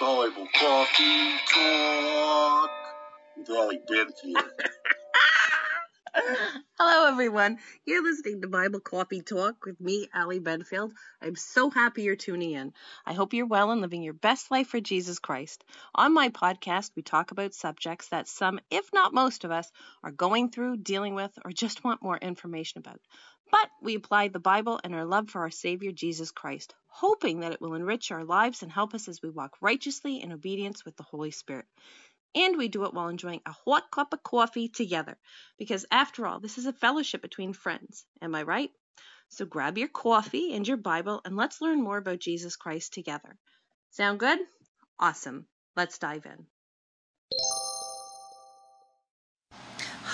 Bible Coffee Talk with Allie Benfield. Hello, everyone. You're listening to Bible Coffee Talk with me, Allie Benfield. I'm so happy you're tuning in. I hope you're well and living your best life for Jesus Christ. On my podcast, we talk about subjects that some, if not most of us, are going through, dealing with, or just want more information about. But we apply the Bible and our love for our Savior Jesus Christ, hoping that it will enrich our lives and help us as we walk righteously in obedience with the Holy Spirit. And we do it while enjoying a hot cup of coffee together. Because after all, this is a fellowship between friends. Am I right? So grab your coffee and your Bible and let's learn more about Jesus Christ together. Sound good? Awesome. Let's dive in.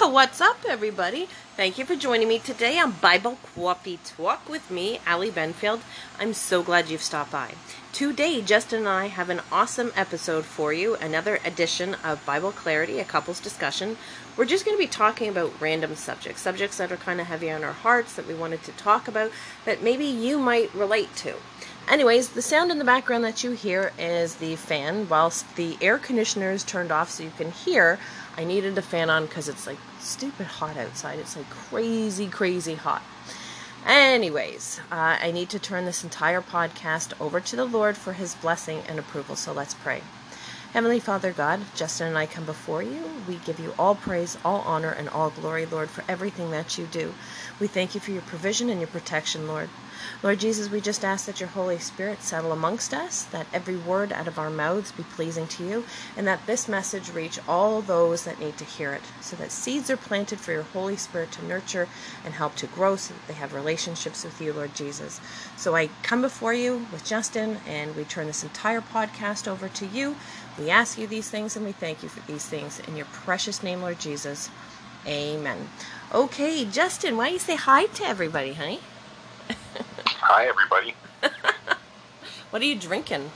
What's up, everybody? Thank you for joining me today on Bible Coffee Talk with me, Allie Benfield. I'm so glad you've stopped by. Today, Justin and I have an awesome episode for you, another edition of Bible Clarity, a couples discussion. We're just going to be talking about random subjects, subjects that are kind of heavy on our hearts that we wanted to talk about that maybe you might relate to. Anyways, the sound in the background that you hear is the fan. Whilst the air conditioner is turned off so you can hear, I needed a fan on because it's like stupid hot outside. It's like crazy, crazy hot. Anyways, uh, I need to turn this entire podcast over to the Lord for his blessing and approval. So let's pray. Heavenly Father God, Justin and I come before you. We give you all praise, all honor, and all glory, Lord, for everything that you do. We thank you for your provision and your protection, Lord. Lord Jesus, we just ask that your Holy Spirit settle amongst us, that every word out of our mouths be pleasing to you, and that this message reach all those that need to hear it, so that seeds are planted for your Holy Spirit to nurture and help to grow so that they have relationships with you, Lord Jesus. So I come before you with Justin, and we turn this entire podcast over to you. We ask you these things, and we thank you for these things. In your precious name, Lord Jesus. Amen. Okay, Justin, why don't you say hi to everybody, honey? Hi, everybody. what are you drinking?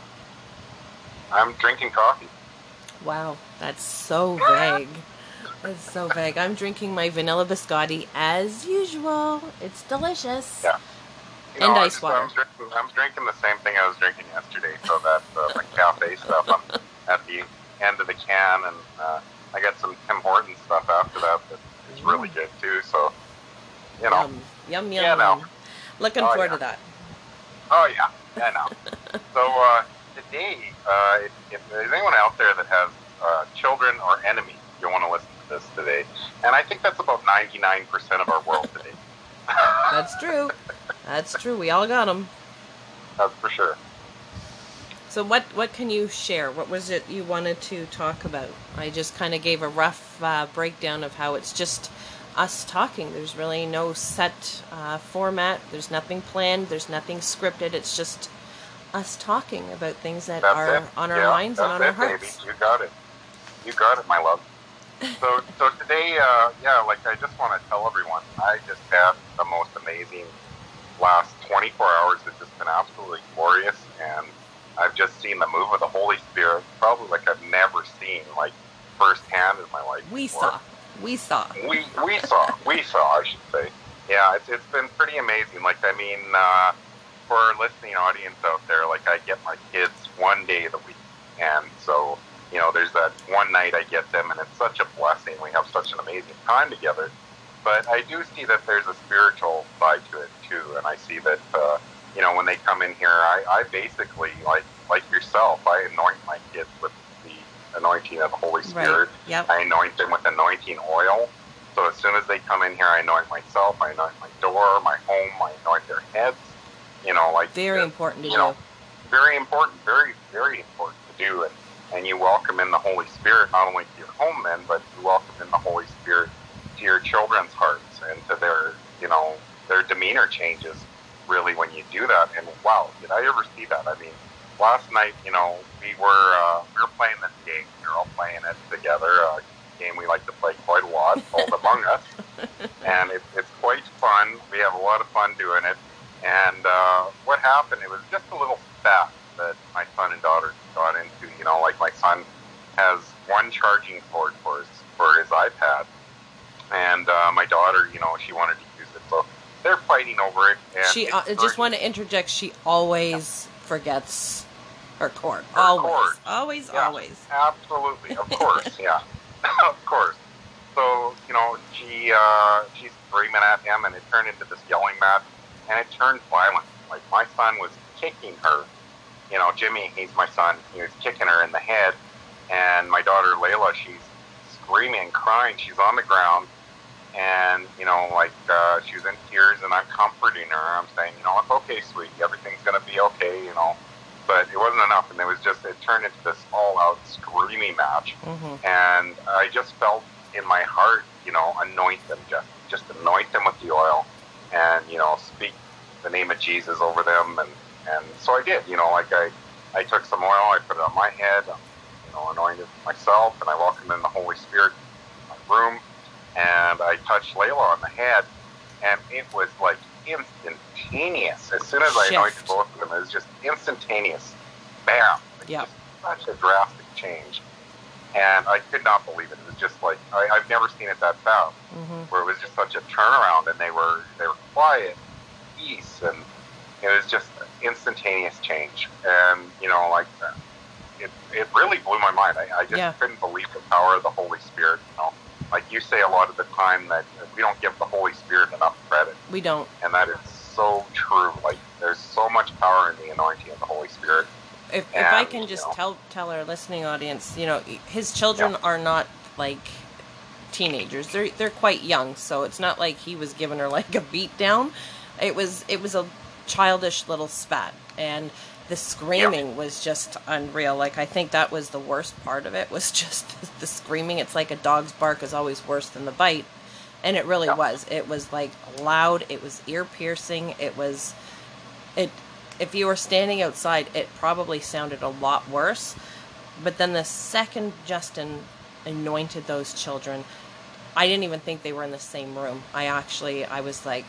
I'm drinking coffee. Wow, that's so vague. That's so vague. I'm drinking my vanilla biscotti as usual. It's delicious. Yeah. You and know, ice water. I'm drinking, I'm drinking the same thing I was drinking yesterday. So that's uh, the cafe stuff I'm at the end of the can, and uh, I got some Tim Hortons stuff after that that is really good too. So, you know, Yum, yum, yum. Yeah, no. Looking Oh, forward yeah. to that. oh yeah, yeah, I know. so uh, today, uh, if, if there's anyone out there that has uh, children or enemies, you'll want to listen to this today. And I think that's about 99% of our world today. That's true. That's true. We all got them. That's for sure. So what what can you share? What was it you wanted to talk about? I just kind of gave a rough uh, breakdown of how it's just us talking. There's really no set uh, format. There's nothing planned. There's nothing scripted. It's just us talking about things that That's are it. on our Yeah, minds and on our it, hearts. Baby. You got it. You got it, my love. So, so today, uh, yeah, like I just want to tell everyone, I just had the most amazing last 24 hours. It's just been absolutely glorious, and I've just seen the move of the Holy Spirit, probably like I've never seen, like firsthand in my life. We before. saw. We saw. We we saw we saw I should say. Yeah, it's it's been pretty amazing. Like I mean, uh, for our listening audience out there, like I get my kids one day of the week, and so you know, there's that one night I get them, and it's such a blessing. We have such an amazing time together. But I do see that there's a spiritual side to it too, and I see that uh, you know when they come in here, I, I basically like like yourself, I anoint my kids with anointing of the Holy Spirit. Yep. I anoint them with anointing oil. So as soon as they come in here, I anoint myself, I anoint my door, my home, I anoint their heads. You know, like Very uh, important to you know, do. very important, very very important to do. And and you welcome in the Holy Spirit not only to your home then, but you welcome in the Holy Spirit to your children's hearts and to their you know their demeanor changes really when you do that. And wow, did I ever see that? I mean, last night, you know, we were uh, we were playing this game. We were all playing it together. A game we like to play quite a lot called Among Us, and it, it's quite fun. We have a lot of fun doing it. And uh, what happened? It was just a little spat that my son and daughter got into. You know, like my son has one charging cord for his for his iPad, and uh, my daughter, you know, she wanted to use it. So they're fighting over it. And She uh, just want to interject. She always forgets her cord. Her always, cord. always, Yeah. always. Absolutely, of course, yeah, of course. So you know, she uh, she's screaming at him, and it turned into this yelling match, and it turned violent. Like my son was kicking her. You know, Jimmy, he's my son. He was kicking her in the head, and my daughter Layla, she's screaming, crying. She's on the ground, and you know, like uh, she was in tears, and I'm comforting her. I'm saying, you know, it's okay, sweetie. Everything's gonna be okay. You know, but it wasn't enough, and it was just it turned into this all-out screaming match hmm and I just felt in my heart, you know, anoint them, just just anoint them with the oil, and you know, speak the name of Jesus over them, and and so I did, you know, like I I took some oil, I put it on my head, you know, anointed myself, and I welcomed in the Holy Spirit in my room, and I touched Layla on the head, and it was like instantaneous. As soon as I Shift. anointed both them, it was just instantaneous, bam, like just such a drastic change and I could not believe it. It was just like I, I've never seen it that fast, hmm where it was just such a turnaround, and they were they were quiet, peace, and it was just instantaneous change. And you know, like uh, it, it really blew my mind. I, I just Yeah. couldn't believe the power of the Holy Spirit. You know, like you say a lot of the time that we don't give the Holy Spirit enough credit, We don't. and that is so true. Like there's so much power in the anointing of the Holy Spirit. If, if I And, can you just know. tell tell our listening audience, you know, his children are not like teenagers. They're they're quite young, so it's not like he was giving her like a beat down. It was it was a childish little spat, and the screaming was just unreal. Like I think that was the worst part of it was just the screaming. It's like a dog's bark is always worse than the bite, and it really Yeah. was. It was like loud. It was ear piercing. It was it if you were standing outside it probably sounded a lot worse but then the second justin anointed those children i didn't even think they were in the same room i actually i was like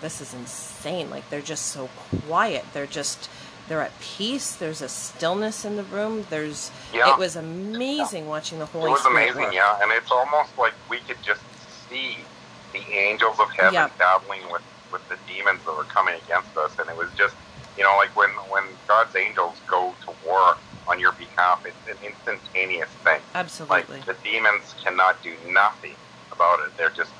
this is insane like they're just so quiet they're just they're at peace there's a stillness in the room there's Yeah. it was amazing watching the holy it was Spirit amazing, work. yeah. And it's almost like we could just see the angels of heaven Yep. battling with, with the demons that were coming against us. And it was just, you know, like when, when God's angels go to war on your behalf, it's an instantaneous thing. Absolutely, Like the demons cannot do nothing about it. They're just,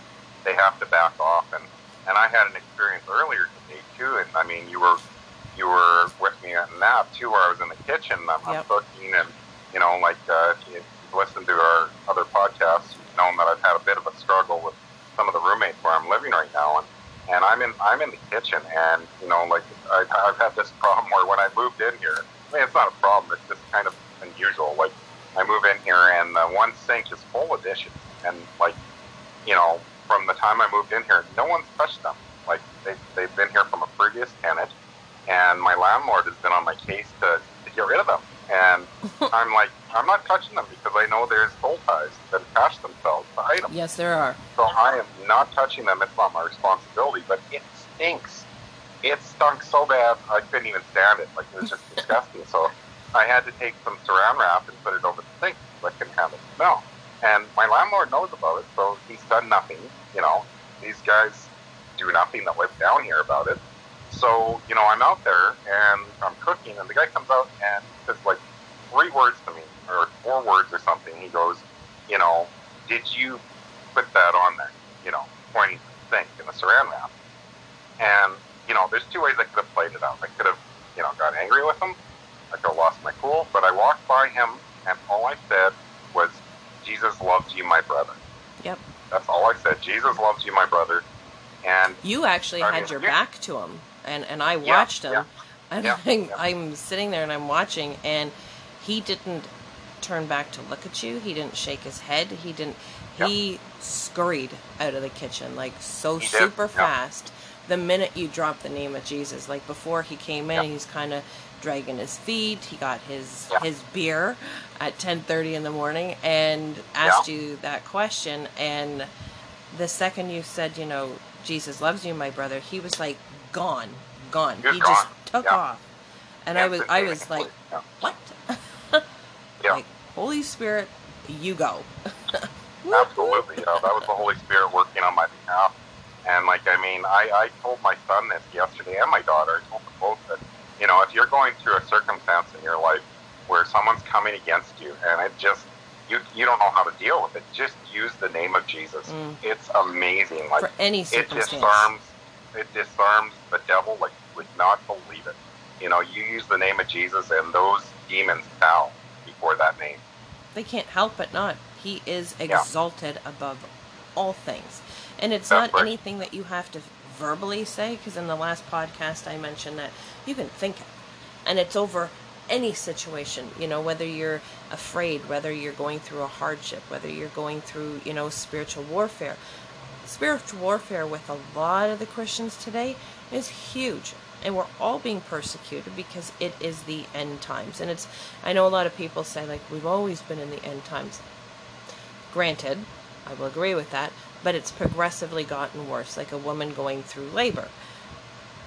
they have to back off. And, and I had an experience earlier today too. And I mean, you were, you were with me at nap too, where I was in the kitchen. I'm, I'm Yep. cooking and, you know, like uh, if you've listened to our other podcasts, you've known that I've had a bit of a struggle with some of the roommates where I'm living right now, and and I'm in I'm in the kitchen, and you know, like I, I've had this problem where when I moved in here, I mean, it's not a problem, it's just kind of unusual. Like I move in here, and uh, one sink is full of dishes, and like you know, from the time I moved in here, no one's touched them. Like they they've been here from a previous tenant, and my landlord has been on my case to, to get rid of them. And I'm like, I'm not touching them because I know there's soul ties that attach themselves to items. yes there are So I am not touching them. It's not my responsibility, but it stinks. It stunk so bad I couldn't even stand it. Like it was just disgusting. So I had to take some saran wrap and put it over the sink so I couldn't handle the smell. And my landlord knows about it, so he's done nothing. You know, these guys do nothing that live down here about it. So, you know, I'm out there and I'm cooking, and the guy comes out and says like three words to me, or four words or something. He goes, you know, did you put that on there? You know, pointing to the sink in the saran wrap. And, you know, there's two ways I could have played it out. I could have, you know, got angry with him. I could have lost my cool. But I walked by him, and all I said was, Jesus loves you, my brother. Yep. That's all I said. Jesus loves you, my brother. And You actually I had mean, your yeah. back to him, and and I watched him, yeah, and yeah, I'm, yeah. I'm sitting there and I'm watching, and he didn't turn back to look at you. He didn't shake his head. He didn't. He scurried out of the kitchen like so He super yeah. fast. The minute you dropped the name of Jesus, like before he came in, Yeah. he's kind of dragging his feet. He got his Yeah. his beer at 10:30 in the morning and asked you that question and the second you said, you know, Jesus loves you, my brother, he was like gone, gone. He He just took yeah. off, and I was, I was like, Yeah. what? Yeah. Like, Holy Spirit, you go. Absolutely, you know, that was the Holy Spirit working on my behalf. And like, I mean, I, I told my son this yesterday and my daughter. I told them both that, You know, if you're going through a circumstance in your life where someone's coming against you and it just you you don't know how to deal with it, just use the name of Jesus. Mm. It's amazing. Like For any it circumstance. disarms it disarms the devil like you would not believe it. You know, you use the name of Jesus and those demons bow before that name. They can't help but not. He is Yeah. exalted above all things. And it's That's not right. anything that you have to verbally say, because in the last podcast I mentioned that you can think it. And it's over any situation, you know, whether you're afraid, whether you're going through a hardship, whether you're going through, you know, spiritual warfare. Spiritual warfare with a lot of the Christians today is huge. And we're all being persecuted because it is the end times. And it's, I know a lot of people say, like, we've always been in the end times. Granted, I will agree with that, but it's progressively gotten worse, like a woman going through labor.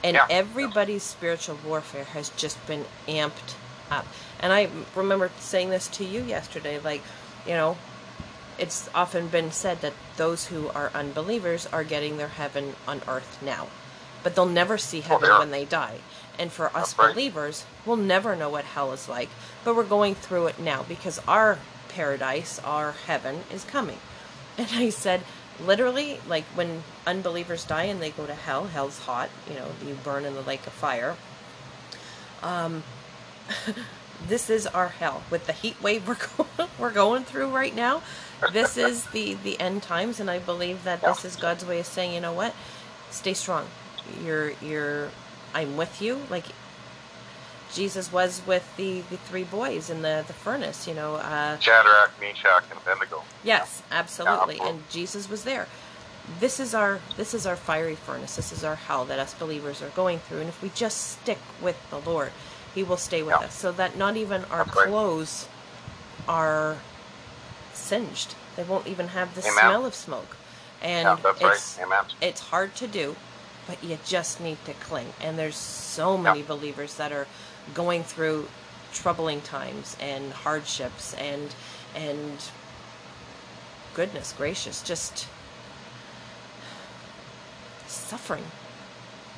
And Yeah. everybody's spiritual warfare has just been amped up. And I remember saying this to you yesterday, like, you know, it's often been said that those who are unbelievers are getting their heaven on earth now, but they'll never see heaven yeah. when they die. And for us right. believers, we'll never know what hell is like, but we're going through it now because our paradise, our heaven, is coming. And I said, literally, like when unbelievers die and they go to hell, hell's hot, you know, you burn in the lake of fire. Um, this is our hell with the heat wave we're going, we're going through right now. This is the the end times, and I believe that this is God's way of saying, you know what, stay strong. You're you're, I'm with you. Like Jesus was with the the three boys in the the furnace. You know, uh, Shadrach, Meshach, and Abednego. Yes, absolutely. absolutely. And Jesus was there. This is our this is our fiery furnace. This is our hell that us believers are going through. And if we just stick with the Lord, He will stay with Yeah. us. So that not even our That's right. clothes are singed. They won't even have the Amen. smell of smoke. And Yeah, that's right. it's it's hard to do, but you just need to cling. And there's so many Yeah. believers that are going through troubling times and hardships and and goodness gracious, just suffering.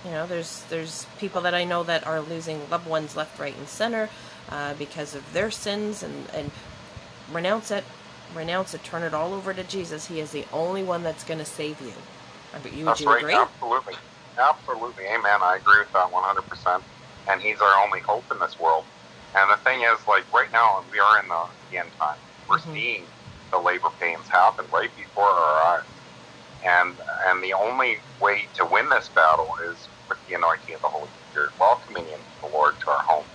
You know, there's there's people that I know that are losing loved ones left, right, and center uh, because of their sins, and and renounce it, renounce it, turn it all over to Jesus. He is the only one that's going to save you. I bet you would That's you right. agree? Absolutely. Absolutely. Amen. I agree with that 100%. And he's our only hope in this world. And the thing is, like, right now, we are in the, the end time. We're Mhm. seeing the labor pains happen right before our eyes. And, and the only way to win this battle is with the anointing of the Holy Spirit, welcoming in the Lord to our home.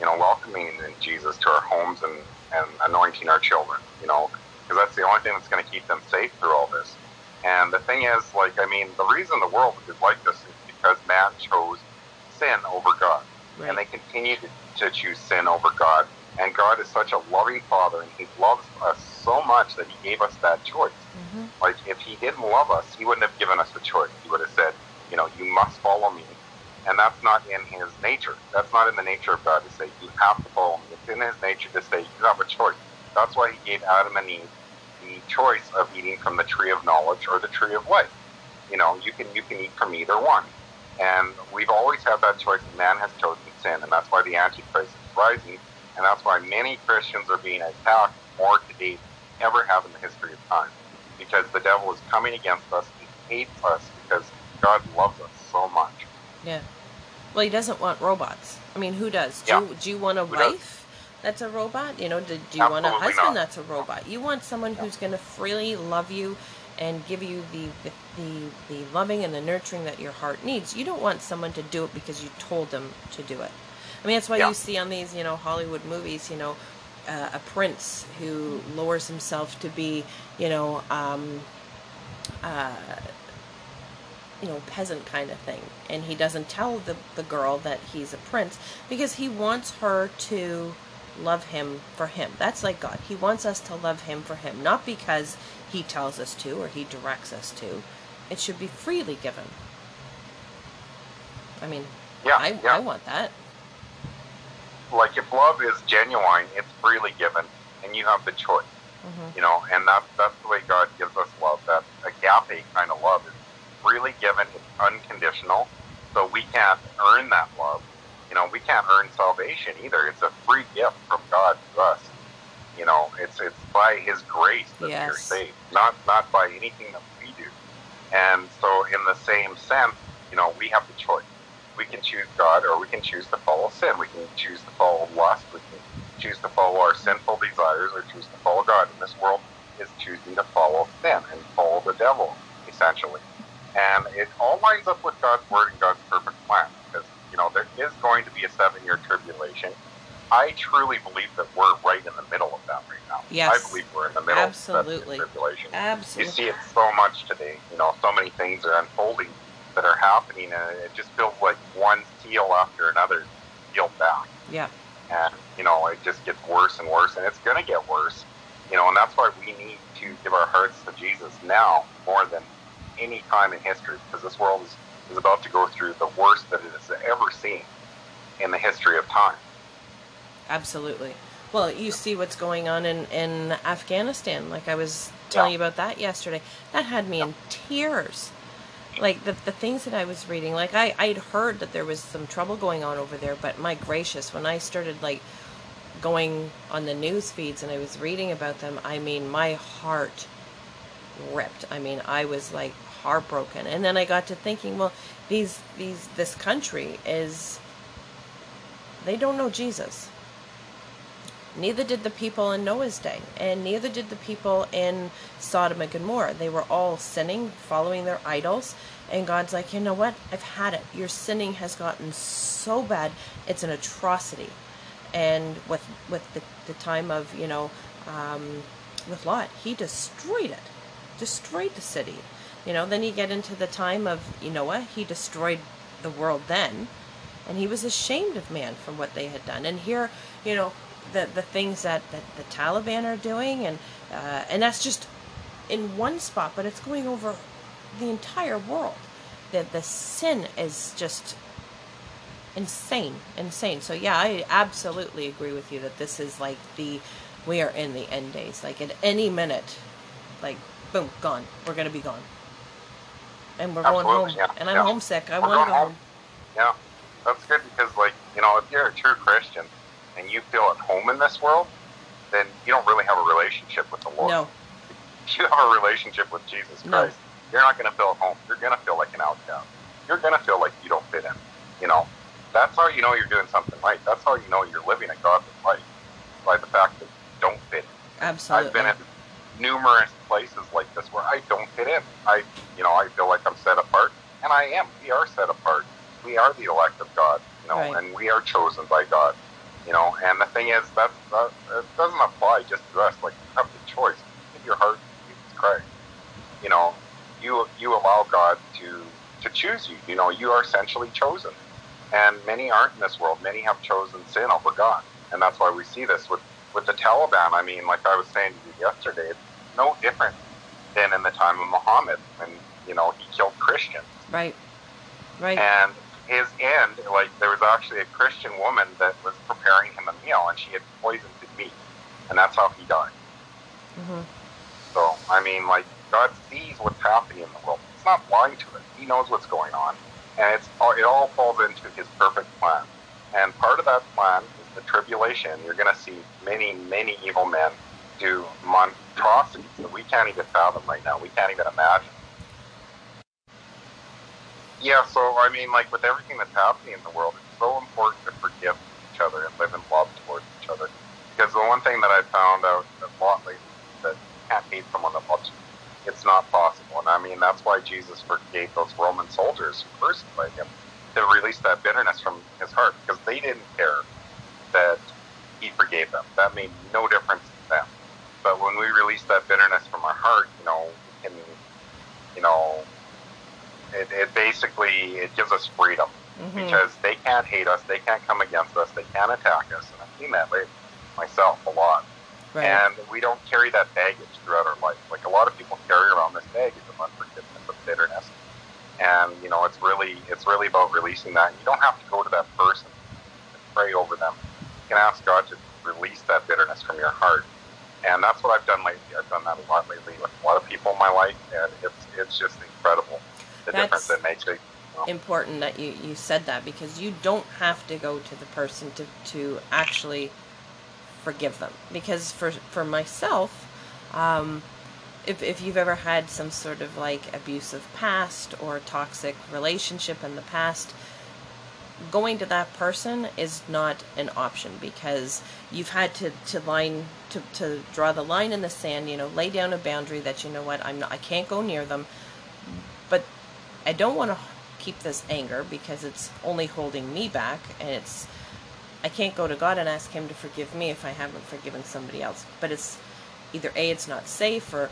You know, welcoming in Jesus to our homes and, and anointing our children, you know, because that's the only thing that's going to keep them safe through all this. And the thing is, like, I mean, the reason the world is like this is because man chose sin over God. And they continue to, to choose sin over God. And God is such a loving Father, and He loves us so much that He gave us that choice. hmm Like, if He didn't love us, He wouldn't have given us the choice. He would have said, you know, you must follow me. And that's not in His nature. That's not in the nature of God to say, you have to follow me. It's in His nature to say, you have a choice. That's why He gave Adam and Eve the choice of eating from the tree of knowledge or the tree of life. You know, you can you can eat from either one. And we've always had that choice. and Man has chosen sin, and that's why the Antichrist is rising, and that's why many Christians are being attacked more today than ever have in the history of time. Because the devil is coming against us. He hates us because God loves us so much. Yeah. Well, he doesn't want robots. I mean, who does? Do, Yeah. you, do you want a Who does? That's a robot? You know, do, do you want a husband not. that's a robot? You want someone who's going to freely love you and give you the, the the the loving and the nurturing that your heart needs. You don't want someone to do it because you told them to do it. I mean, that's why Yeah. you see on these, you know, Hollywood movies, you know, uh, a prince who lowers himself to be, you know, um, uh, you know, peasant kind of thing. And he doesn't tell the, the girl that he's a prince because he wants her to love him for him. That's like God. He wants us to love him for him, not because he tells us to or he directs us to. It should be freely given. I mean, Yeah, I, yeah. I want that. like if love is genuine, it's freely given, and you have the choice. hmm You know, and that's that's the way God gives us love. That agape kind of love is freely given, it's unconditional. So we can't earn that love. You know, we can't earn salvation either. It's a free gift from God to us. You know, it's it's by His grace that we are saved, not not by anything that we do. And so, in the same sense, you know, we have the choice. We can choose God, or we can choose to follow sin. We can choose to follow lust. We can choose to follow our sinful desires, or choose to follow God. And this world is choosing to follow sin and follow the devil, essentially. And it all lines up with God's word and God's perfect plan. You know, there is going to be a seven year tribulation. I truly believe that we're right in the middle of that right now. Yes. I believe we're in the middle Absolutely. of the seven-year. You see it so much today. You know, so many things are unfolding that are happening, and it just feels like one seal after another is sealed back Yeah. and you know it just gets worse and worse and it's going to get worse you know and that's why we need to give our hearts to jesus now more than any time in history because this world is, is about to go through the worst that it has ever seen in the history of time Absolutely. Well, you see what's going on in, in Afghanistan. Like I was telling Yeah. you about that yesterday. That had me in tears. Like the, the things that I was reading. Like I, I'd heard that there was some trouble going on over there, but my gracious, when I started like going on the news feeds and I was reading about them, I mean, my heart ripped. I mean, I was like heartbroken. And then I got to thinking, well, these these this country is they don't know Jesus. Neither did the people in Noah's day, and neither did the people in Sodom and Gomorrah. They were all sinning, following their idols, and God's like, you know what? I've had it. Your sinning has gotten so bad, it's an atrocity. And with with the, the time of you know, um, with Lot, he destroyed it, destroyed the city. You know, then you get into the time of Noah, he destroyed the world then, and he was ashamed of man for what they had done. And here, you know, the the things that, that the Taliban are doing, and uh, and that's just in one spot, but it's going over the entire world. The the sin is just insane, insane. So yeah, I absolutely agree with you that this is like the we are in the end days. Like at any minute, like boom, gone. We're gonna be gone, and we're going home. yeah, And I'm yeah. homesick. I want to go home. home. yeah that's good because like you know if you're a true christian and you feel at home in this world then you don't really have a relationship with the lord No, if you have a relationship with Jesus Christ, No. You're not going to feel at home. You're going to feel like an outcast. You're going to feel like you don't fit in. You know, that's how you know you're doing something right. That's how you know you're living a godly life by the fact that you don't fit in. absolutely. I've been in numerous places like this where I don't fit in. I, you know, I feel like I'm set apart, and I am. We are set apart. We are the elect of God, you know, Right. and we are chosen by God, you know. And the thing is, that, that it doesn't apply just to us. Like you have the choice. Give your heart to Jesus Christ. You know, you you allow God to to choose you. You know, you are essentially chosen. And many aren't in this world. Many have chosen sin over God, and that's why we see this with with the Taliban. I mean, like I was saying to you yesterday, it's no different than in the time of Muhammad when you know he killed Christians. right, right. And his end, like there was actually a Christian woman that was preparing him a meal, and she had poisoned his meat, and that's how he died. hmm So I mean, like God sees what's happening in the world. He's not blind to it. He knows what's going on, and it's all, it all falls into His perfect plan. And part of that plan the tribulation. You're going to see many, many evil men do monstrosities that we can't even fathom right now. We can't even imagine. Yeah, so I mean, like with everything that's happening in the world, it's so important to forgive each other and live in love towards each other. Because the one thing that I found out a lot lately is that you can't hate someone that loves you. It's not possible. And I mean, that's why Jesus forgave those Roman soldiers who crucified him to release that bitterness from his heart because they didn't care that he forgave them. That made no difference to them. But when we release that bitterness from our heart, you know, we can, you know, it, it basically it gives us freedom hmm because they can't hate us, they can't come against us, they can't attack us, and I've seen that lately myself a lot. Right. And we don't carry that baggage throughout our life. Like a lot of people carry around this baggage of unforgiveness, of bitterness, and you know it's really it's really about releasing that. You don't have to go to that person and pray over them. You can ask God to release that bitterness from your heart, and that's what I've done lately. I've done that a lot lately with a lot of people in my life, and it's it's just incredible the That's- difference it makes. It important that you, you said that because you don't have to go to the person to, to actually forgive them. Because for, for myself, um, if, if you've ever had some sort of like abusive past or toxic relationship in the past, going to that person is not an option because you've had to, to line to, to draw the line in the sand, you know, lay down a boundary that you know what, I'm not I can't go near them. But I don't want to keep this anger because it's only holding me back and it's I can't go to God and ask him to forgive me if I haven't forgiven somebody else. But it's either A it's not safe or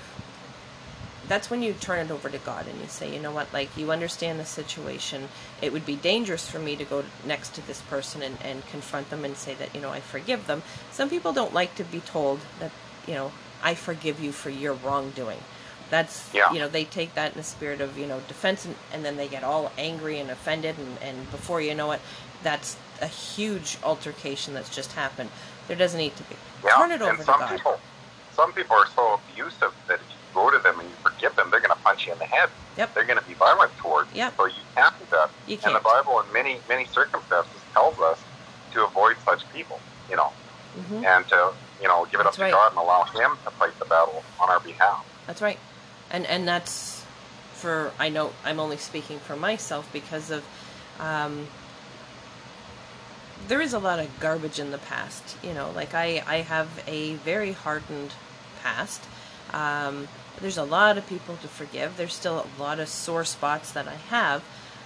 that's when you turn it over to God and you say, you know what, like you understand the situation. It would be dangerous for me to go next to this person and, and confront them and say that, you know, I forgive them. Some people don't like to be told that, you know, I forgive you for your wrongdoing. That's, Yeah. you know, they take that in the spirit of, you know, defense and, and then they get all angry and offended and, and before you know it, that's a huge altercation that's just happened. There doesn't need to be. Yeah, Turn it over and to some God. people, some people are so abusive that go to them and you forgive them, they're going to punch you in the head. Yep. They're going to be violent towards you. Yep. So you can't do that. You can. And the. Bible, in many many circumstances, tells us to avoid such people. You know, hmm and to you know give it That's up right. to God and allow Him to fight the battle on our behalf. That's right. And and that's for I know I'm only speaking for myself because of um, there is a lot of garbage in the past. You know, like I I have a very hardened past. Um, there's a lot of people to forgive. There's still a lot of sore spots that I have.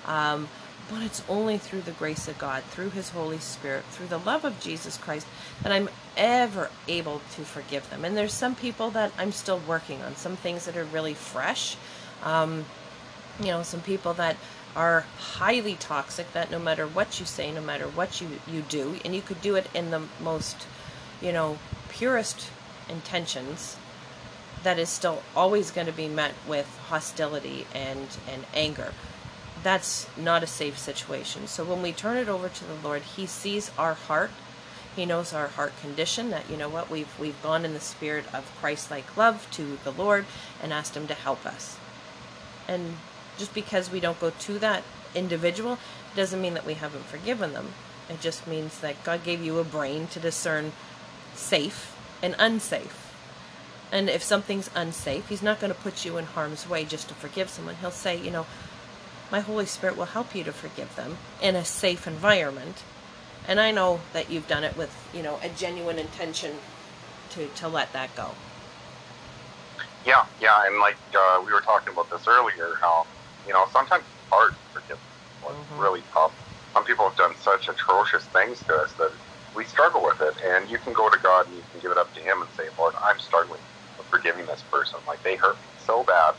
Um, but it's only through the grace of God, through His Holy Spirit, through the love of Jesus Christ, that I'm ever able to forgive them. And there's some people that I'm still working on, some things that are really fresh. Um, you know, some people that are highly toxic, that no matter what you say, no matter what you, you do, and you could do it in the most, you know, purest intentions, that is still always going to be met with hostility and, and anger that's not a safe situation. So when we turn it over to the Lord, He sees our heart. He knows our heart condition. That you know what we've we've gone in the spirit of Christ-like love to the Lord and asked Him to help us. And just because we don't go to that individual doesn't mean that we haven't forgiven them. It just means that God gave you a brain to discern safe and unsafe. And if something's unsafe, He's not going to put you in harm's way just to forgive someone. He'll say, you know, my Holy Spirit will help you to forgive them in a safe environment. And I know that you've done it with, you know, a genuine intention to, to let that go. Yeah, yeah, and like uh, we were talking about this earlier, how you know sometimes it's hard to forgive. It's Mhm. really tough. Some people have done such atrocious things to us that we struggle with it. And you can go to God and you can give it up to Him and say, Lord, I'm struggling forgiving this person. Like they hurt me so bad,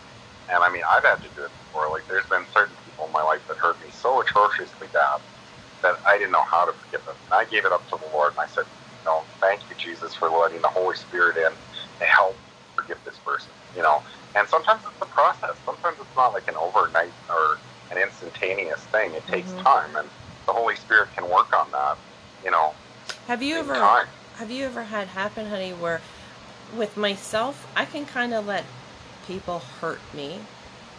and I mean I've had to do it before. Like there's been certain people in my life that hurt me so atrociously bad that I didn't know how to forgive them. And I gave it up to the Lord and I said, No, thank you, Jesus, for letting the Holy Spirit in to help forgive this person. You know, and sometimes it's a process. Sometimes it's not like an overnight or an instantaneous thing. It takes Mhm. time, and the Holy Spirit can work on that. You know, Have you ever time. have you ever had happen, honey, where with myself I can kind of let people hurt me,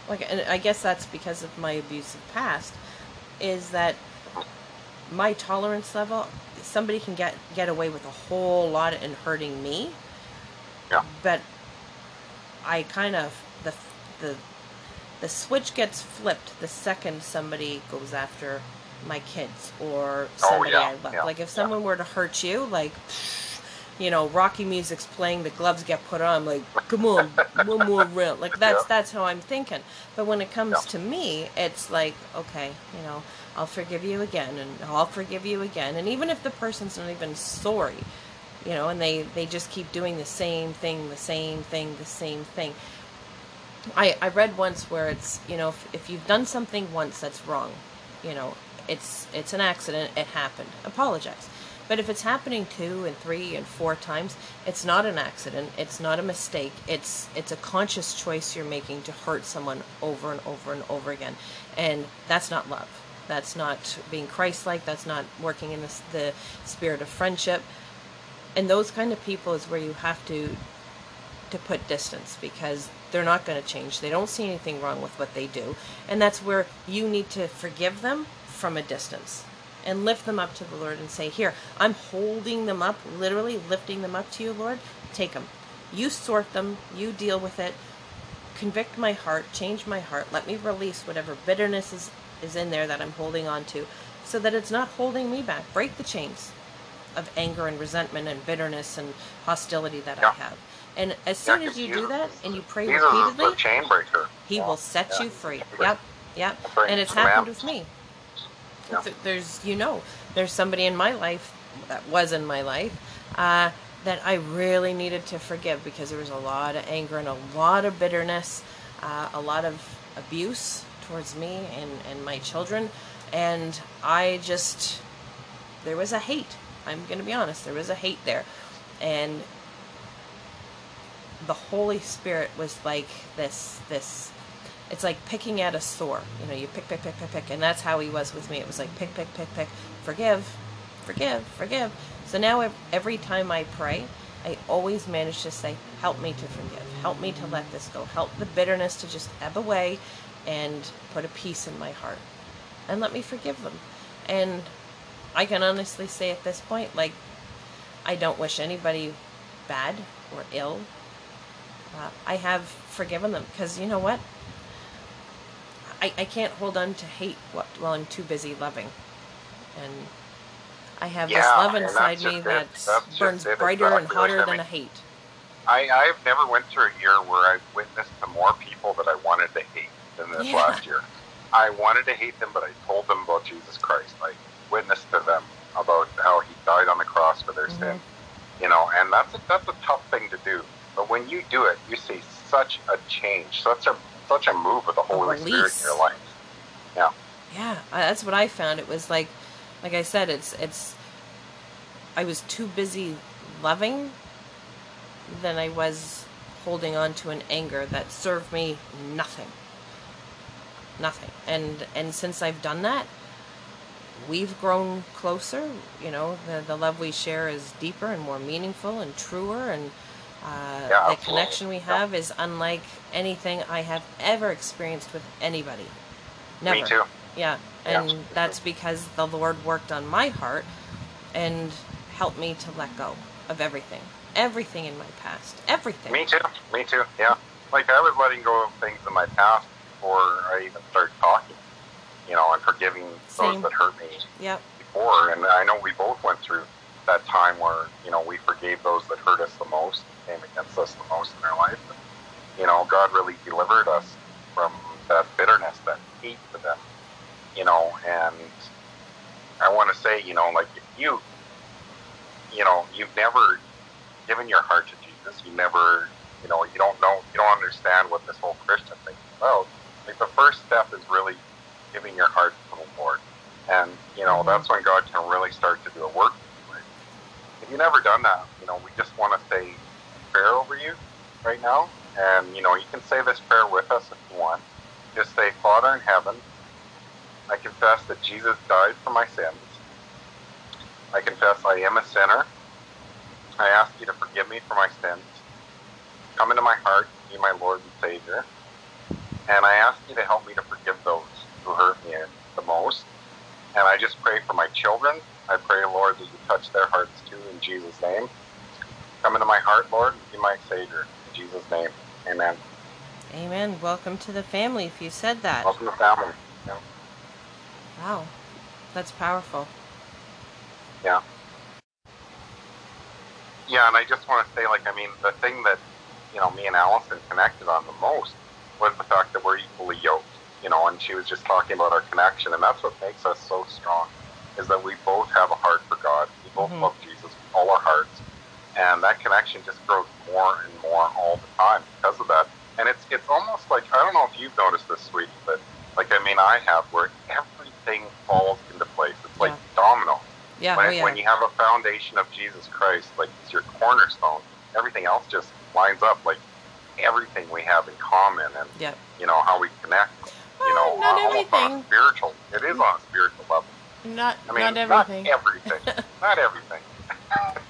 like, and I guess that's because of my abusive past, is that my tolerance level. Somebody can get get away with a whole lot in hurting me, Yeah. but I kind of the the the switch gets flipped the second somebody goes after my kids or Oh, somebody yeah, I love. yeah, like if yeah. someone were to hurt you, like you know, Rocky music's playing, the gloves get put on, like, come on, one more round. Like that's Yeah. that's how I'm thinking. But when it comes Yeah. to me, it's like, okay, you know, I'll forgive you again and I'll forgive you again. And even if the person's not even sorry, you know, and they, they just keep doing the same thing, the same thing, the same thing. I, I read once where it's, you know, if, if you've done something once that's wrong, you know, it's it's an accident, it happened. Apologize. But if it's happening two and three and four times, it's not an accident. It's not a mistake. It's it's a conscious choice you're making to hurt someone over and over and over again, and that's not love. That's not being Christ-like. That's not working in the, the spirit of friendship. And those kind of people is where you have to to put distance because they're not going to change. They don't see anything wrong with what they do. And that's where you need to forgive them from a distance and lift them up to the Lord and say, Here, I'm holding them up, literally lifting them up to you, Lord. Take them. You sort them, you deal with it. Convict my heart, change my heart. Let me release whatever bitterness is, is in there that I'm holding on to so that it's not holding me back. Break the chains of anger and resentment and bitterness and hostility that Yeah. I have. And as soon Yeah, as you do that and you pray repeatedly, chain breaker. he Yeah, will set you free. Yep, yep. Right. And it's happened with me. Th- There's, you know, there's somebody in my life that was in my life uh, that I really needed to forgive because there was a lot of anger and a lot of bitterness, uh, a lot of abuse towards me and, and my children. And I just, there was a hate. I'm going to be honest, there was a hate there. And the Holy Spirit was like this, this, it's like picking at a sore. You know, you pick, pick, pick, pick, pick. And that's how he was with me. It was like pick, pick, pick, pick. Forgive, forgive, forgive. So now every time I pray, I always manage to say, help me to forgive. Help me to let this go. Help the bitterness to just ebb away and put a peace in my heart. And let me forgive them. And I can honestly say at this point, like, I don't wish anybody bad or ill. Uh, I have forgiven them because you know what? I, I can't hold on to hate what, while I'm too busy loving. And I have this love inside me it. that That's burns brighter and hotter Like, I than mean- a hate. I, I've never went through a year where I've witnessed to more people that I wanted to hate than this Yeah. last year. I wanted to hate them, but I told them about Jesus Christ. I witnessed to them about how He died on the cross for their Mhm. sin. You know, and that's a, that's a tough thing to do. But when you do it, you see such a change, such a such a move of the Holy Spirit in your life. Yeah, Yeah, that's what I found. It was like, like I said, it's it's. I was too busy loving than I was holding on to an anger that served me nothing. Nothing. And and since I've done that, we've grown closer. You know, the the love we share is deeper and more meaningful and truer and. Uh, Yeah, the connection we Yeah. have is unlike anything I have ever experienced with anybody. Never. me too. Yeah, Yeah. and that's because the Lord worked on my heart and helped me to let go of everything. Everything in my past. Everything. Me too. Me too. Yeah. Like I was letting go of things in my past before I even started talking. You know, and forgiving Same. those that hurt me Yep. before. And I know we both went through that time where you know we forgave those that hurt us the most, came against us the most in our life. And, you know, God really delivered us from that bitterness, that hate for them. You know, and I want to say, you know, like if you, you know, you've never given your heart to Jesus, you never, you know, you don't know, you don't understand what this whole Christian thing is about. Like the first step is really giving your heart to the Lord, and you know Mhm. that's when God can really start to do a work. If you've never done that, you know, we just want to say prayer over you right now, and you know, you can say this prayer with us if you want. Just say, Father in heaven, I confess that Jesus died for my sins. I confess I am a sinner. I ask you to forgive me for my sins. Come into my heart, be my Lord and Savior. And I ask you to help me to forgive those who hurt me the most. And I just pray for my children. I pray, Lord, that you touch their hearts too in Jesus' name. Come into my heart, Lord, and be my Savior. In Jesus' name. Amen. Amen. Welcome to the family if you said that. Welcome to the family. Yeah. Wow. That's powerful. Yeah. Yeah, and I just want to say, like, I mean, the thing that, you know, me and Allison connected on the most was the fact that we're equally yoked, you know, and she was just talking about our connection, and that's what makes us so strong, is that we both have a heart for God. We both Mhm. love Jesus with all our hearts, and that connection just grows more and more all the time because of that. And it's it's almost like, I don't know if you've noticed this, sweetie, but, like, I mean, I have, where everything falls into place. It's like Yeah. domino Yeah, when, oh yeah. when you have a foundation of Jesus Christ, like it's your cornerstone, everything else just lines up. Like everything we have in common, and yeah. you know how we connect. You know, not uh, on everything. a spiritual. It is on a spiritual level. Not I mean, not everything. Not everything. not everything.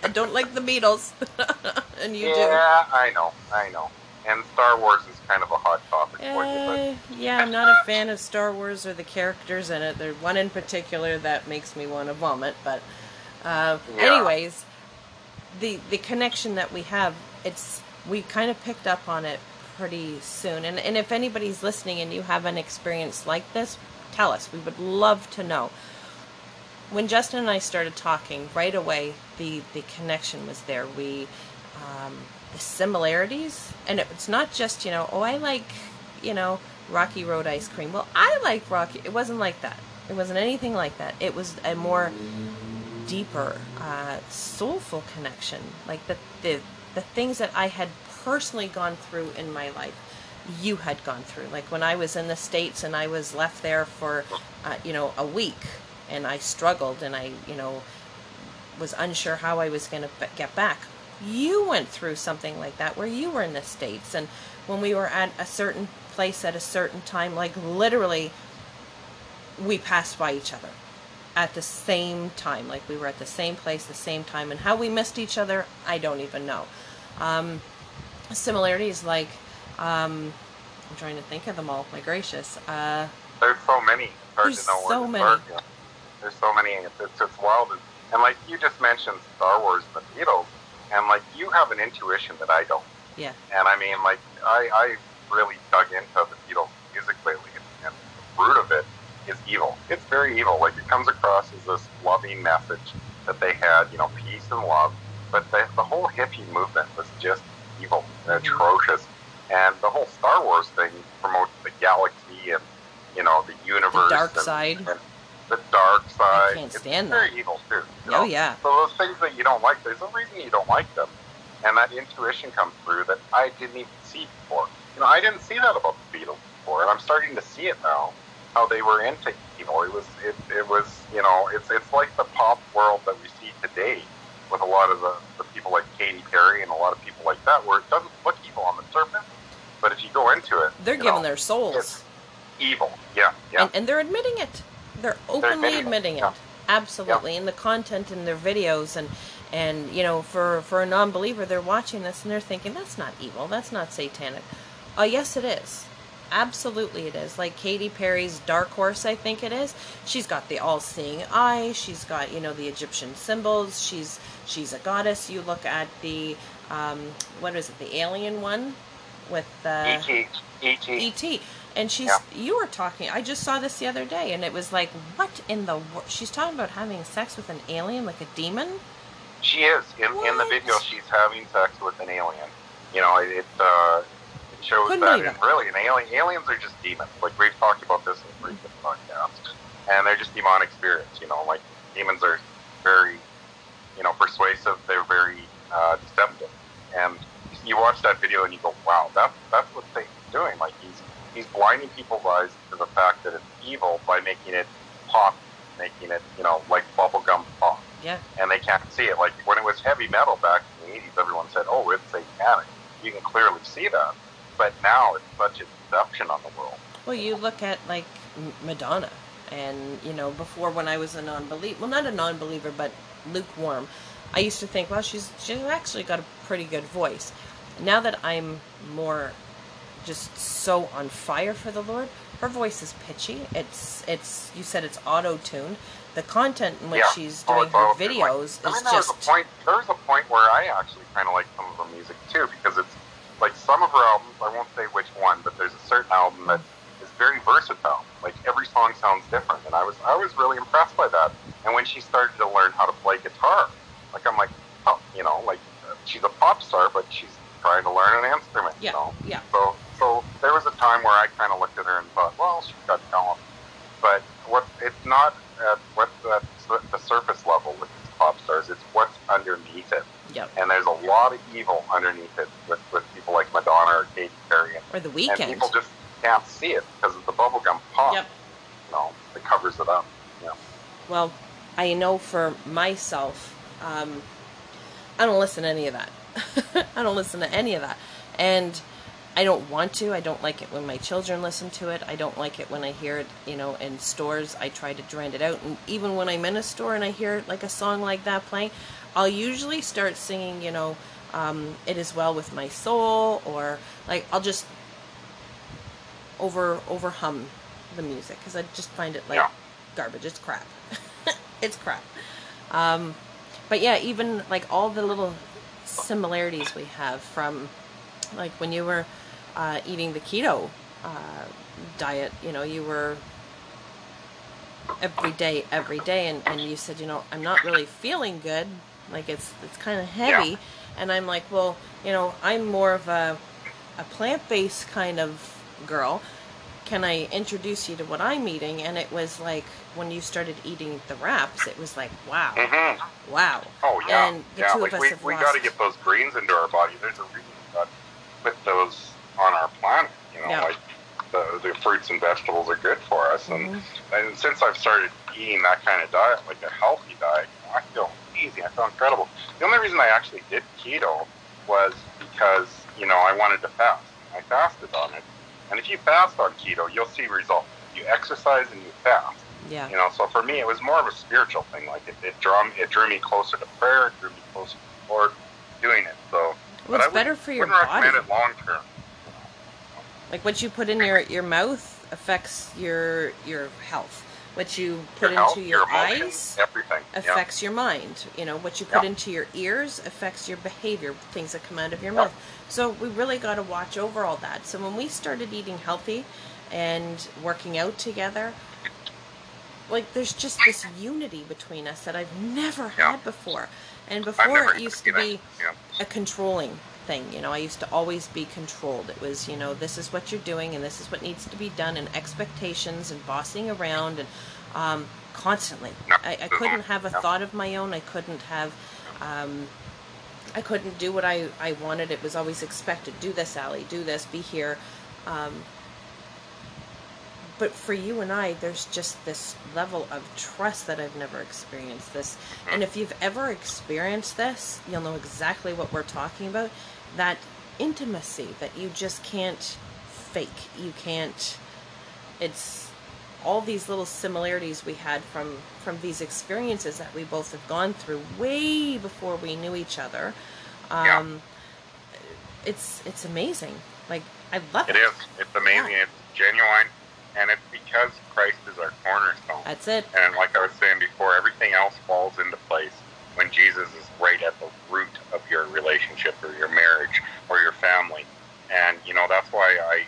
I don't like the Beatles. and you yeah, I know, I know. And Star Wars is kind of a hot topic do. for you, but Eh, yeah, I'm not a fan of Star Wars or the characters in it. There's one in particular that makes me want to vomit. But, uh, Yeah. anyways, the the connection that we have, it's we kind of picked up on it pretty soon. And and if anybody's listening and you have an experience like this, tell us. We would love to know. When Justin and I started talking, right away the the connection was there. We um, the similarities, and it's not just you know, oh, I like you know Rocky Road ice cream. Well, I like Rocky. It wasn't like that. It wasn't anything like that. It was a more deeper, uh, soulful connection. Like the, the the things that I had personally gone through in my life, you had gone through. Like when I was in the states and I was left there for, uh, you know, a week, and I struggled and I, you know, was unsure how I was going to get back. You went through something like that where you were in the states, and when we were at a certain place at a certain time, like literally, we passed by each other at the same time. Like we were at the same place, the same time, and how we missed each other, I don't even know. Um, similarities, like um, I'm trying to think of them all. My gracious, uh, there's so many. Hard There's so many. start. Yeah. There's so many. It's, it's, it's wild. And, and like you just mentioned Star Wars and the Beatles, and like you have an intuition that I don't. yeah, And I mean, like, I, I really dug into the Beatles music lately, and, and the root of it is evil. It's very evil. Like, it comes across as this loving message that they had, you know, peace and love. But the, the whole hippie movement was just evil and Mhm. atrocious. And the whole Star Wars thing promotes the galaxy and, you know, the universe. dark and, side. And the dark side. can't It's stand very that. evil, too. you oh know? yeah, So those things that you don't like, there's a reason you don't like them. And that intuition comes through that I didn't even see before. You know, I didn't see that about the Beatles before, and I'm starting to see it now. How they were into evil. It was, it, it was, you know, it's it's like the pop world that we see today, with a lot of the, the people like Katy Perry and a lot of people like that, where it doesn't look evil on the surface, but if you go into it, they're giving know, their souls. it's evil. Yeah, yeah. and, and they're admitting it. They're openly admitting it, admitting it. yeah. Absolutely. And the content in their videos and and you know, for for a non-believer, they're watching this and they're thinking that's not evil. That's not satanic. Oh, yes it is. Absolutely it is. Like Katy Perry's Dark Horse, I think it is. She's got the all-seeing eye. She's got, you know, the Egyptian symbols. She's she's a goddess. You look at the um what is it? The alien one with uh E.T. E.T. E.T. And she's, Yeah. you were talking, I just saw this the other day, and it was like, what in the world? She's talking about having sex with an alien, like a demon? She is in in the video. She's having sex with an alien. You know, it, uh, it shows Couldn't that it. really an alien. Aliens are just demons. Like we've talked about this in previous podcasts, and they're just demonic spirits. You know, like demons are very, you know, persuasive. They're very uh, deceptive, and you watch that video and you go, "Wow, that's that's what Satan's doing. Like he's he's blinding people's eyes to the fact that it's evil by making it pop, making it you know like bubblegum pop." Yeah. and they can't see it. Like when it was heavy metal back in the 80s, everyone said, oh, it's satanic. You can clearly see that. But now it's such a deception on the world. Well, you look at, like, Madonna, and, you know, before when I was a non believer, well, not a non believer, but lukewarm, I used to think, well, she's, she's actually got a pretty good voice. Now that I'm more just so on fire for the Lord, her voice is pitchy. It's, it's, you said it's auto tuned. The content in which Yeah. she's Oh, doing her videos I mean, is there was just. a point. There was a point where I actually kind of like some of her music too, because it's like some of her albums. I won't say which one, but there's a certain album that is very versatile. Like every song sounds different, and I was I was really impressed by that. And when she started to learn how to play guitar, like I'm like, oh, you know, like she's a pop star, but she's trying to learn an instrument. Yeah, You know? yeah. So so there was a time where I kind of looked at her and thought, well, she's got talent, but what it's not at what the, the surface level with these pop stars. It's what's underneath it, Yep. and there's a lot of evil underneath it with, with people like Madonna or Katy Perry, and, Or the and Weeknd. people just can't see it because of the bubblegum pop. Yep. You know, that covers it up. Yeah. Well, I know for myself, um, I don't listen to any of that. I don't listen to any of that. And I don't want to. I don't like it when my children listen to it. I don't like it when I hear it, you know, in stores. I try to drown it out. And even when I'm in a store and I hear like a song like that playing, I'll usually start singing, you know, um, it is well with my soul, or like I'll just over over hum the music because I just find it like Yeah. garbage. It's crap. it's crap. Um, but yeah, even like all the little similarities we have from like when you were uh, eating the keto uh, diet, you know, you were every day, every day, and, and you said, you know, I'm not really feeling good. Like it's it's kind of heavy, Yeah. and I'm like, well, you know, I'm more of a a plant based kind of girl. Can I introduce you to what I'm eating? And it was like when you started eating the wraps, it was like, wow, hmm wow. Oh yeah, And the yeah. two Like of us we have we got to get those greens into our body. There's a reason got to those on our planet. You know, Yeah. like the the fruits and vegetables are good for us. And Mhm. and since I've started eating that kind of diet, like a healthy diet, I feel amazing. I feel incredible. The only reason I actually did keto was because you know I wanted to fast. I fasted on it, and if you fast on keto, you'll see results. You exercise and you fast. Yeah. You know, so for me, it was more of a spiritual thing. Like it, it drew it drew me closer to prayer. It drew me closer to the Lord doing it. So, Well, I it's better for your wouldn't body. recommend it long term. Like what you put in your your mouth affects your your health. What you put Your health, into your, emotions, eyes everything. Yeah. affects your mind. You know, what you put Yeah. into your ears affects your behavior, things that come out of your Yeah. mouth. So we really got to watch over all that. So when we started eating healthy and working out together, like there's just this unity between us that I've never had before. And before it used to be a controlling thing. You know, I used to always be controlled. It was, you know, this is what you're doing and this is what needs to be done, and expectations and bossing around and um, constantly. I, I couldn't have a thought of my own. I couldn't have. Um, I couldn't do what I, I wanted. It was always expected. Do this, Ally. Do this. Be here. Um, but for you and I, there's just this level of trust that I've never experienced this. And if you've ever experienced this, you'll know exactly what we're talking about. That intimacy that you just can't fake. You can't. It's all these little similarities we had from from these experiences that we both have gone through way before we knew each other. Yeah. Um, It's it's amazing. Like I love it. It is. It's amazing. It's genuine, and it's because Christ is our cornerstone. That's it. And like I was saying before, everything else falls into place when Jesus is right at the root of your relationship or your marriage or your family. And, you know, that's why I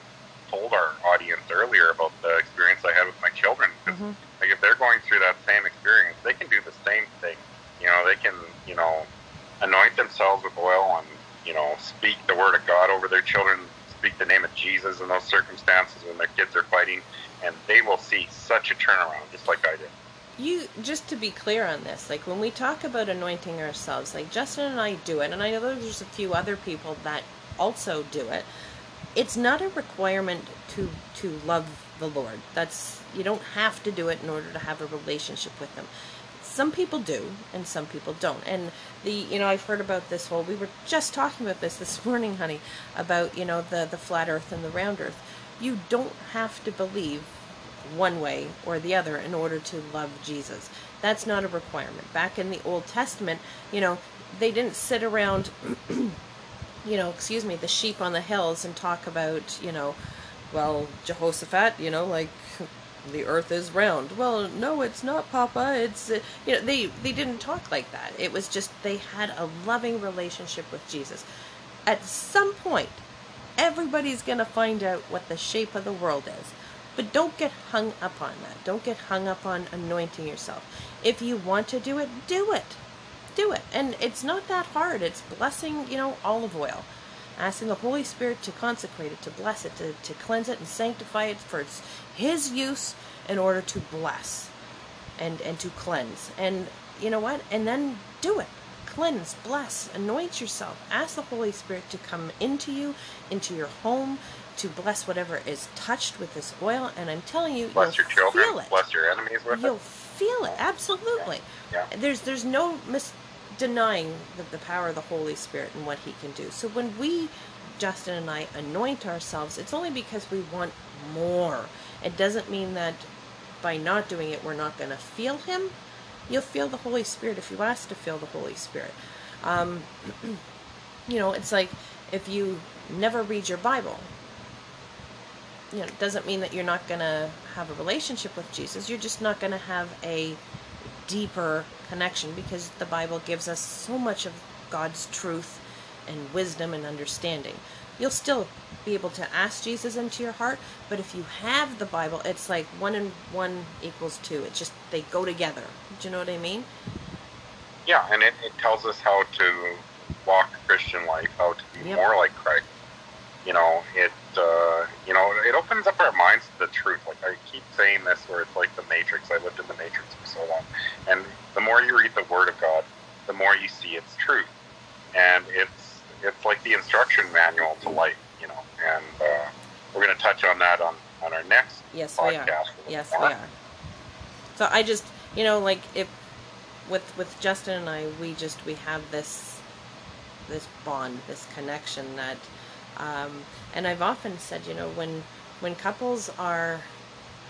told our audience earlier about the experience I had with my children. 'Cause, Mhm. Like, if they're going through that same experience, they can do the same thing. You know, they can, you know, anoint themselves with oil and, you know, speak the word of God over their children, speak the name of Jesus in those circumstances when their kids are fighting, and they will see such a turnaround, just like I did. You just to be clear on this, like when we talk about anointing ourselves, like Justin and I do it, and I know there's a few other people that also do it. It's not a requirement to to love the Lord. That's you don't have to do it in order to have a relationship with Him. Some people do, and some people don't. And the you know I've heard about this whole. We were just talking about this this morning, honey, about you know the the flat Earth and the round Earth. You don't have to believe one way or the other in order to love Jesus. That's not a requirement. Back in the Old Testament, you know, they didn't sit around, you know, excuse me, the sheep on the hills and talk about, you know, well, Jehoshaphat, you know, like the earth is round. Well, no, it's not, Papa. It's uh, you know, they they didn't talk like that. It was just they had a loving relationship with Jesus. At some point, everybody's going to find out what the shape of the world is. But don't get hung up on that. Don't get hung up on anointing yourself. If you want to do it, do it. Do it. And it's not that hard. It's blessing, you know, olive oil. Asking the Holy Spirit to consecrate it, to bless it, to, to cleanse it and sanctify it for its, His use in order to bless and, and to cleanse. And you know what? And then do it cleanse, bless, anoint yourself. Ask the Holy Spirit to come into you, into your home, to bless whatever is touched with this oil. And I'm telling you, Bless you'll your children, feel it. bless your enemies with You'll it. feel it absolutely. Yeah. There's there's no mis- denying the, the power of the Holy Spirit and what He can do. So when we, Justin and I, anoint ourselves, it's only because we want more. It doesn't mean that by not doing it, we're not going to feel Him. You'll feel the Holy Spirit if you ask to feel the Holy Spirit. Um, you know, it's like if you never read your Bible, you know, it doesn't mean that you're not going to have a relationship with Jesus. You're just not going to have a deeper connection because the Bible gives us so much of God's truth and wisdom and understanding. You'll still be able to ask Jesus into your heart, but if you have the Bible, it's like one and one equals two. It just they go together. Do you know what I mean? Yeah, and it, it tells us how to walk Christian life, how to be Yep. more like Christ. You know, it uh, you know it opens up our minds to the truth. Like I keep saying this, where it's like the Matrix. I lived in the Matrix for so long, and the more you read the Word of God, the more you see its truth, and it's it's like the instruction manual to life. You know, and uh, we're going to touch on that on on our next Yes, we are. podcast. Yes, more. we are. So I just, you know, like if with with Justin and I, we just we have this this bond, this connection that, um, and I've often said, you know, when when couples are,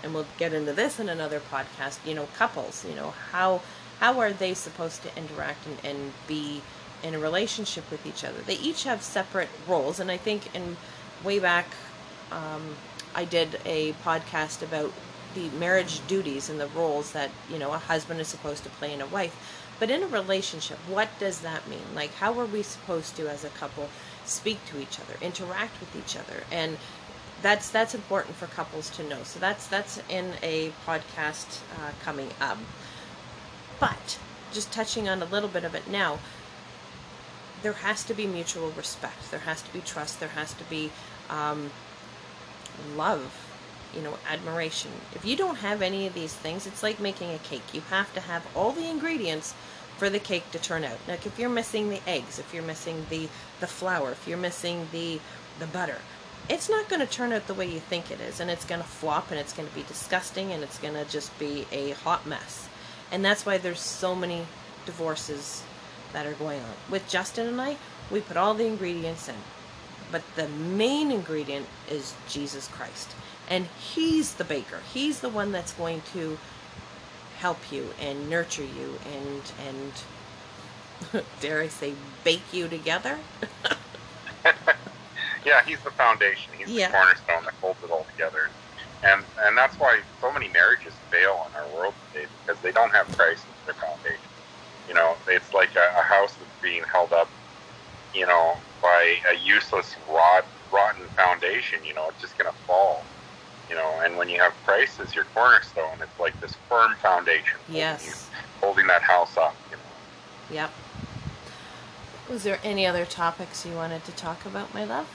and we'll get into this in another podcast. You know, couples, you know, how how are they supposed to interact and, and be in a relationship with each other? They each have separate roles, and I think in way back um, I did a podcast about the marriage duties and the roles that you know a husband is supposed to play in a wife. But in a relationship, what does that mean? Like, how are we supposed to, as a couple, speak to each other, interact with each other, and that's that's important for couples to know. So that's that's in a podcast uh, coming up. But just touching on a little bit of it now, there has to be mutual respect. There has to be trust. There has to be um, love, you know, admiration. If you don't have any of these things, it's like making a cake. You have to have all the ingredients for the cake to turn out. Like if you're missing the eggs, if you're missing the the flour, if you're missing the the butter, it's not going to turn out the way you think it is and it's going to flop and it's going to be disgusting and it's going to just be a hot mess. And that's why there's so many divorces that are going on. With Justin and I, we put all the ingredients in. But the main ingredient is Jesus Christ. And He's the baker. He's the one that's going to help you and nurture you and and dare I say bake you together. yeah, he's the foundation. He's Yeah. the cornerstone that holds it all together. And and that's why so many marriages fail in our world today because they don't have Christ as their foundation. You know, it's like a, a house that's being held up, you know, by a useless, rot, rotten foundation. You know, it's just going to fall. You know, and when you have Christ as your cornerstone, it's like this firm foundation. holding Yes. you- holding that house up. You know. Yep. Was there any other topics you wanted to talk about, my love?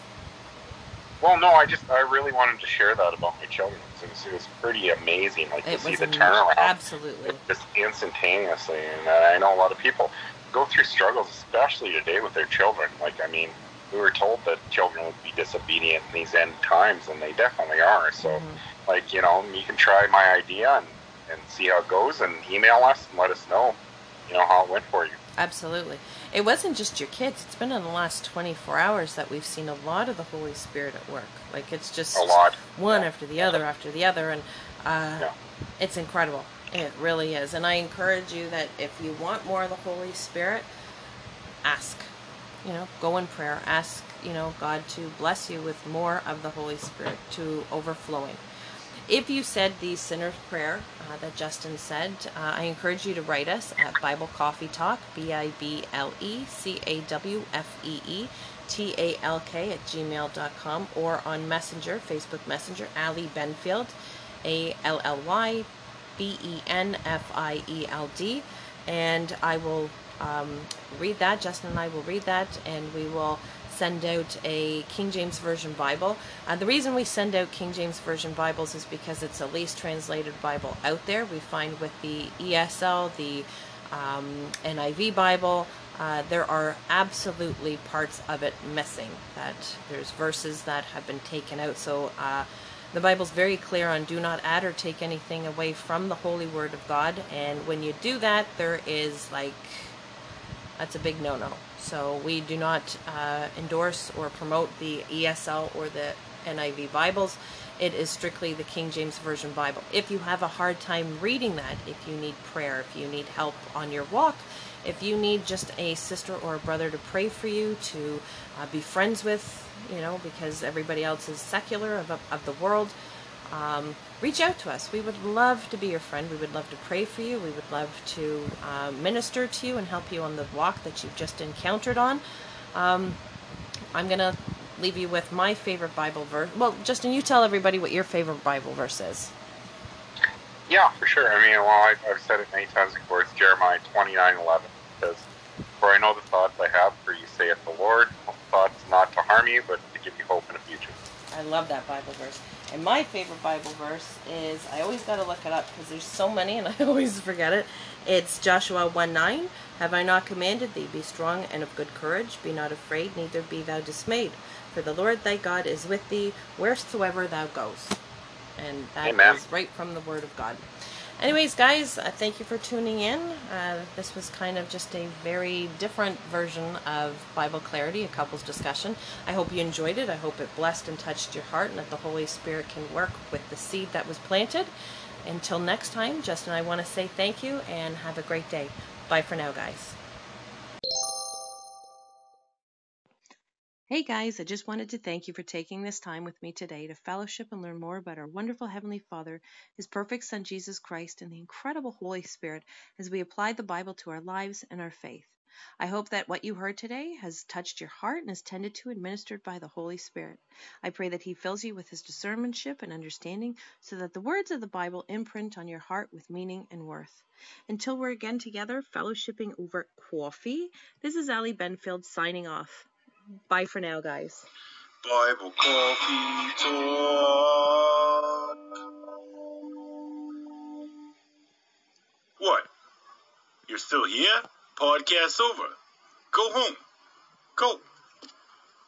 Well, no, I just I really wanted to share that about my children. It was, it was pretty amazing, like It to see the turnaround absolutely. just instantaneously. And I know a lot of people go through struggles, especially today with their children. Like I mean, we were told that children would be disobedient in these end times, and they definitely are. So, Mhm. like you know, you can try my idea and and see how it goes, and email us and let us know, you know, how it went for you. Absolutely. It wasn't just your kids. It's been in the last 24 hours that we've seen a lot of the Holy Spirit at work. Like it's just A lot. one Yeah. after the other after the other and uh, Yeah. it's incredible. It really is. And I encourage you that if you want more of the Holy Spirit, ask. You know, go in prayer. Ask, you know, God to bless you with more of the Holy Spirit to overflowing. If you said the sinner's prayer uh, that Justin said, uh, I encourage you to write us at Bible Coffee Talk, B I B L E C A W F E E T A L K at gmail.com or on Messenger, Facebook Messenger, Ally Benfield, A L L Y B E N F I E L D. And I will um, read that. Justin and I will read that, and we will send out a King James Version Bible. Uh, the reason we send out King James Version Bibles is because it's the least translated Bible out there. We find with the ESV, the um, NIV Bible, uh, there are absolutely parts of it missing. That there's verses that have been taken out. So uh, the Bible's very clear on do not add or take anything away from the holy word of God. And when you do that, there is like that's a big no-no. So we do not uh, endorse or promote the ESV or the NIV Bibles. It is strictly the King James Version Bible. If you have a hard time reading that, if you need prayer, if you need help on your walk, if you need just a sister or a brother to pray for you, to uh, be friends with, you know, because everybody else is secular of, of the world, um, reach out to us. We would love to be your friend. We would love to pray for you. We would love to uh, minister to you and help you on the walk that you've just encountered on. Um, I'm going to leave you with my favorite Bible verse. Well, Justin, you tell everybody what your favorite Bible verse is. Yeah, for sure. I mean, well, I've, I've said it many times before. It's Jeremiah 29 11. Because, For I know the thoughts I have for you, saith the Lord, thoughts not to harm you, but to give you hope in the future. I love that Bible verse. And my favorite Bible verse is I always got to look it up because there's so many and I always forget it. It's Joshua 1 9. Have I not commanded thee? Be strong and of good courage. Be not afraid, neither be thou dismayed. For the Lord thy God is with thee wheresoever thou goes. And that Amen. is right from the Word of God. Anyways, guys, uh, thank you for tuning in. Uh, this was kind of just a very different version of Bible Clarity, a couples discussion. I hope you enjoyed it. I hope it blessed and touched your heart and that the Holy Spirit can work with the seed that was planted. Until next time, Justin I want to say thank you and have a great day. Bye for now, guys. Hey guys, I just wanted to thank you for taking this time with me today to fellowship and learn more about our wonderful Heavenly Father, His perfect Son Jesus Christ, and the incredible Holy Spirit as we apply the Bible to our lives and our faith. I hope that what you heard today has touched your heart and is tended to and ministered by the Holy Spirit. I pray that He fills you with His discernmentship and understanding so that the words of the Bible imprint on your heart with meaning and worth. Until we're again together, fellowshipping over coffee, this is Ally Benfield signing off. Bye for now, guys. Bible Coffee Talk. What? You're still here? Podcast's over. Go home. Go.